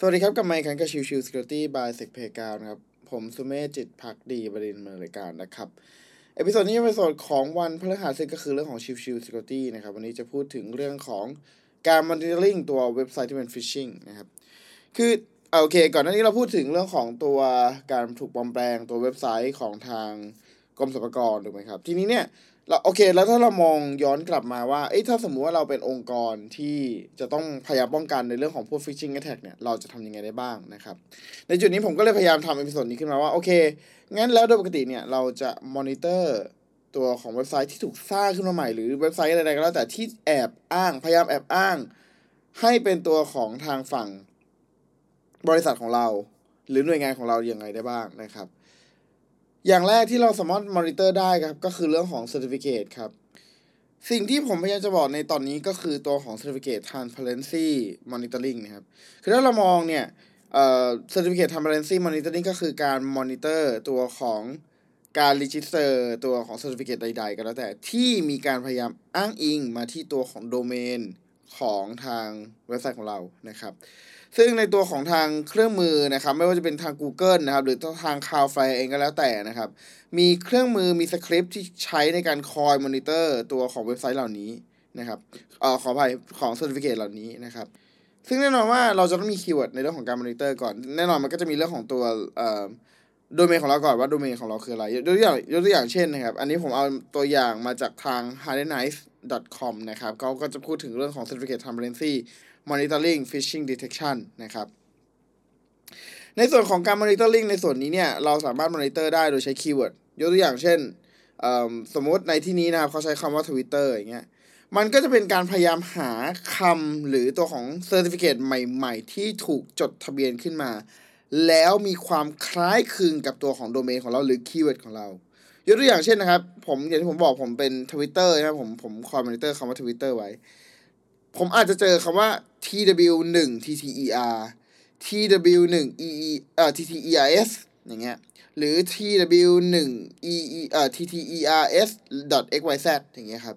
สวัสดีครับ กับพบกันกับ Chill Chill Security by SecPlayground นะครับ ผมสุเมธจิตภักดีบดินทร์ ดำเนินรายการนะครับ episode นี้เป็น episode ของวันพฤหัสซึ่งก็คือเรื่องของ Chill Chill Security นะครับ วันนี้จะพูดถึงเรื่องของการ monitoring ตัวเว็บไซต์ที่เป็น phishing นะครับ คือโอเค ก่อนหน้านี้เราพูดถึงเรื่องของตัวการถูกปลอมแปลงตัวเว็บไซต์ของทางกรมสรรพากรถูกไหมครับ ทีนี้เนี่ย เราโอเค แล้วถ้าเรามองย้อนกลับมาว่า เอ้ยถ้าสมมุติว่าเราเป็นองค์กรที่จะต้องพยายามป้องกันในเรื่องของพวก phishing attack เนี่ย เราจะทำยังไงได้บ้างนะครับ ในจุดนี้ผมก็เลยพยายามทำ episode นี้ขึ้นมาว่า โอเค งั้นแล้วโดยปกติเนี่ย เราจะมอนิเตอร์ตัวของเว็บไซต์ที่ถูกสร้างขึ้นมาใหม่ หรือเว็บไซต์อะไรก็แล้วแต่ที่แอบอ้าง พยายามแอบอ้าง ให้เป็นตัวของทางฝั่งบริษัทของเรา หรือหน่วยงานของเราอย่างไรได้บ้างนะครับ อย่างแรกที่เราสามารถมอนิเตอร์ได้ครับ ก็คือเรื่องของ Certificate ครับ สิ่งที่ผมพยายามจะบอกในตอนนี้ก็คือตัวของ Certificate Transparency Monitoring นะครับ คือถ้าเรามองเนี่ยเอ่อ Certificate Transparency Monitoring ก็คือการมอนิเตอร์ตัวของการ register ตัวของ Certificate ใด ๆ ก็แล้วแต่ที่มีการพยายามอ้างอิงมาที่ตัวของโดเมน ของทางเว็บไซต์ของเรานะครับ ซึ่งในตัวของทางเครื่องมือนะครับ ไม่ว่าจะเป็นทาง Google นะครับ หรือทาง Cloudflare เองก็แล้วแต่นะครับ มีเครื่องมือมีสคริปต์ที่ใช้ในการคอยมอนิเตอร์ตัวของเว็บไซต์เหล่านี้นะครับเอ่อขออภัยของ Certificate เหล่านี้นะครับ ซึ่งแน่นอนว่าเราจะต้องมี keyword ในเรื่องของการมอนิเตอร์ก่อน แน่นอนมันก็จะมีเรื่องของตัวเอ่อ โดเมนของเราก่อนว่าโดเมนของเราคืออะไรยกตัวอย่างยกตัวอย่างเช่นนะครับ อันนี้ผมเอาตัวอย่างมาจากทาง h a r d e n i c e com นะครับเขาก็จะพูดถึงเรื่องของ Certificate Transparency Monitoring Phishing Detection นะครับ ในส่วนของการ monitoring ในส่วนนี้เนี่ย เราสามารถ monitor ได้โดยใช้ keyword ยกตัวอย่างเช่น สมมติในที่นี้นะครับเขาใช้คำว่า Twitter อย่างเงี้ยมันก็จะเป็นการพยายามหาคำหรือตัวของ Certificate ใหม่ ๆ ที่ถูกจดทะเบียนขึ้นมา แล้วมีความคล้ายคลึงกับตัวของโดเมนของเราหรือ keyword ของเรา ยกตัวอย่างเช่นนะครับ ผมอย่างที่ผมบอกผมเป็น Twitter นะครับผมผมคอยมอนิเตอร์คำว่า Twitter ไว้ ผมอาจจะเจอคำว่า tw1 tter tw1 ee เอ่อ tteers อย่างเงี้ยหรือ tw1 ee เอ่อ tters xyz อย่างเงี้ยครับ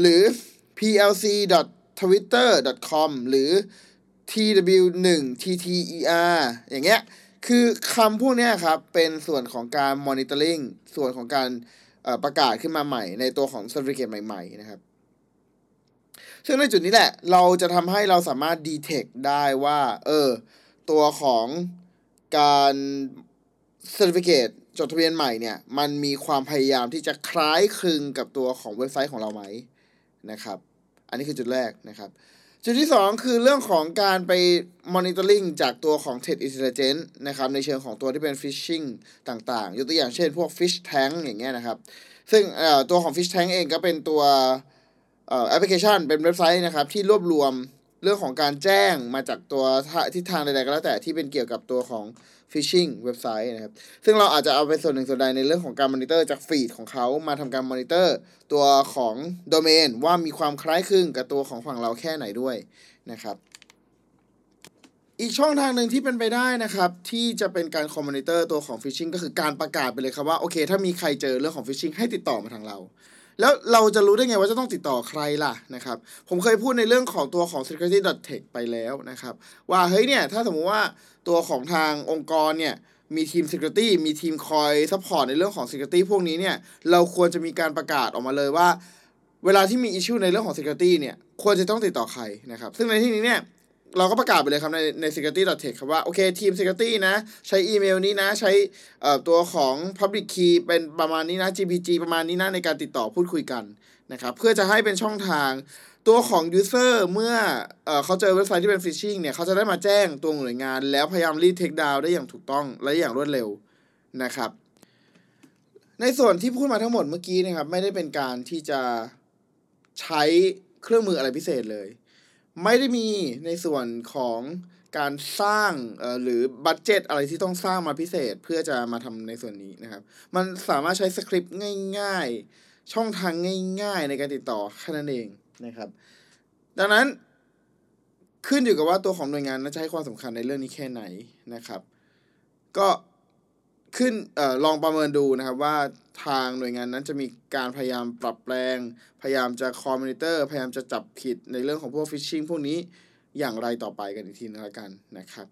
หรือ plc twitter com หรือ tw1 tter อย่างเงี้ย คือคำพวกเนี้ยครับ เป็นส่วนของการ monitoring ส่วนของการประกาศขึ้นมาใหม่ ในตัวของ certificate ใหม่ๆ นะครับ ซึ่งในจุดนี้แหละ เราจะทำให้เราสามารถ detect ได้ว่า เออ ตัวของการ certificate จดทะเบียนใหม่เนี่ย มันมีความพยายามที่จะคล้ายคลึงกับตัวของเว็บไซต์ของเราไหมนะครับ อันนี้คือจุดแรกนะครับ จุดที่ 2 คือเรื่องของการไป monitoring จากตัวของ threat intelligence นะครับ ในเชิงของตัวที่เป็น phishing ต่างๆ ยกตัวอย่างเช่นพวก fish tank อย่างเงี้ยนะครับ ซึ่งตัวของ PhishTank เองก็เป็นตัวแอปพลิเคชันเป็นเว็บไซต์นะครับ ที่รวบรวม เรื่องของการแจ้งมาจากตัวทิศทางใดๆก็แล้วแต่ที่เป็นเกี่ยวกับตัวของ phishing เว็บไซต์นะครับ ซึ่งเราอาจจะเอาไปส่วนหนึ่งส่วนใดในเรื่องของการมอนิเตอร์จาก feed ของเขามาทำการมอนิเตอร์ตัวของโดเมนว่ามีความคล้ายคลึงกับตัวของฝั่งเราแค่ไหนด้วยนะครับ อีกช่องทางหนึ่งที่เป็นไปได้นะครับ ที่จะเป็นการคอมมอนิเตอร์ตัวของ phishing ก็คือการประกาศไปเลยครับว่า โอเค ถ้ามีใครเจอเรื่องของ phishing ให้ติดต่อมาทางเรา แล้วเราจะรู้ได้ไงว่าจะต้องติดต่อใครล่ะนะครับ ผมเคยพูดในเรื่องของตัวของ security.tech ไปแล้วนะครับ ว่าเฮ้ยเนี่ยถ้าสมมติว่าตัวของทางองค์กรเนี่ยมีทีม security มีทีมคอย support ในเรื่องของ security พวกนี้เนี่ย เราควรจะมีการประกาศออกมาเลยว่า เวลาที่มี issue ในเรื่องของ security เนี่ย ควรจะต้องติดต่อใครนะครับ ซึ่งในที่นี้เนี่ย เราก็ประกาศไปเลยครับในใน security.tech ครับว่าโอเคทีม security นะ ใช้อีเมลนี้นะ ใช้ตัวของ public key เป็นประมาณนี้นะ GPG ประมาณนี้นะในการติดต่อพูดคุยกันนะครับเพื่อจะให้เป็นช่องทางตัวของ user เมื่อเออเขาเจอเว็บไซต์ที่เป็น phishing เนี่ยเขาจะได้มาแจ้งตัวหน่วยงาน แล้วพยายามรีเทคดาวได้อย่างถูกต้องและอย่างรวดเร็วนะครับ ในส่วนที่พูดมาทั้งหมดเมื่อกี้นะครับ ไม่ได้เป็นการที่จะใช้เครื่องมืออะไรพิเศษเลย ไม่ได้มีในส่วนของการสร้างหรือ budget อะไรที่ต้องสร้างมาพิเศษเพื่อจะมาทำในส่วนนี้นะครับ มันสามารถใช้สคริปต์ง่าย ๆ ช่องทางง่าย ๆ ในการติดต่อแค่นั้นเองนะครับ ดังนั้นขึ้นอยู่กับว่าตัวของหน่วยงานนั้นจะให้ความสำคัญในเรื่องนี้แค่ไหนนะครับ ก็ ขึ้นออลองประเมินดูนะครับว่าทางหน่วยงานนั้นจะมีการพยายามปรับแปลง พยายามจะคอมมอนิเตอร์ พยายามจะจับผิดในเรื่องของพวก phishing พวกนี้อย่างไรต่อไปกันอีกทีนึงละกันนะครับ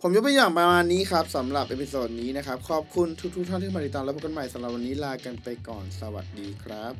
ผมยกตัวอย่างประมาณนี้ครับสำหรับ episode นี้นะครับ ขอบคุณทุกๆท่านที่มาติดตามแล้วพบกันใหม่สำหรับวันนี้ลากันไปก่อนสวัสดีครับ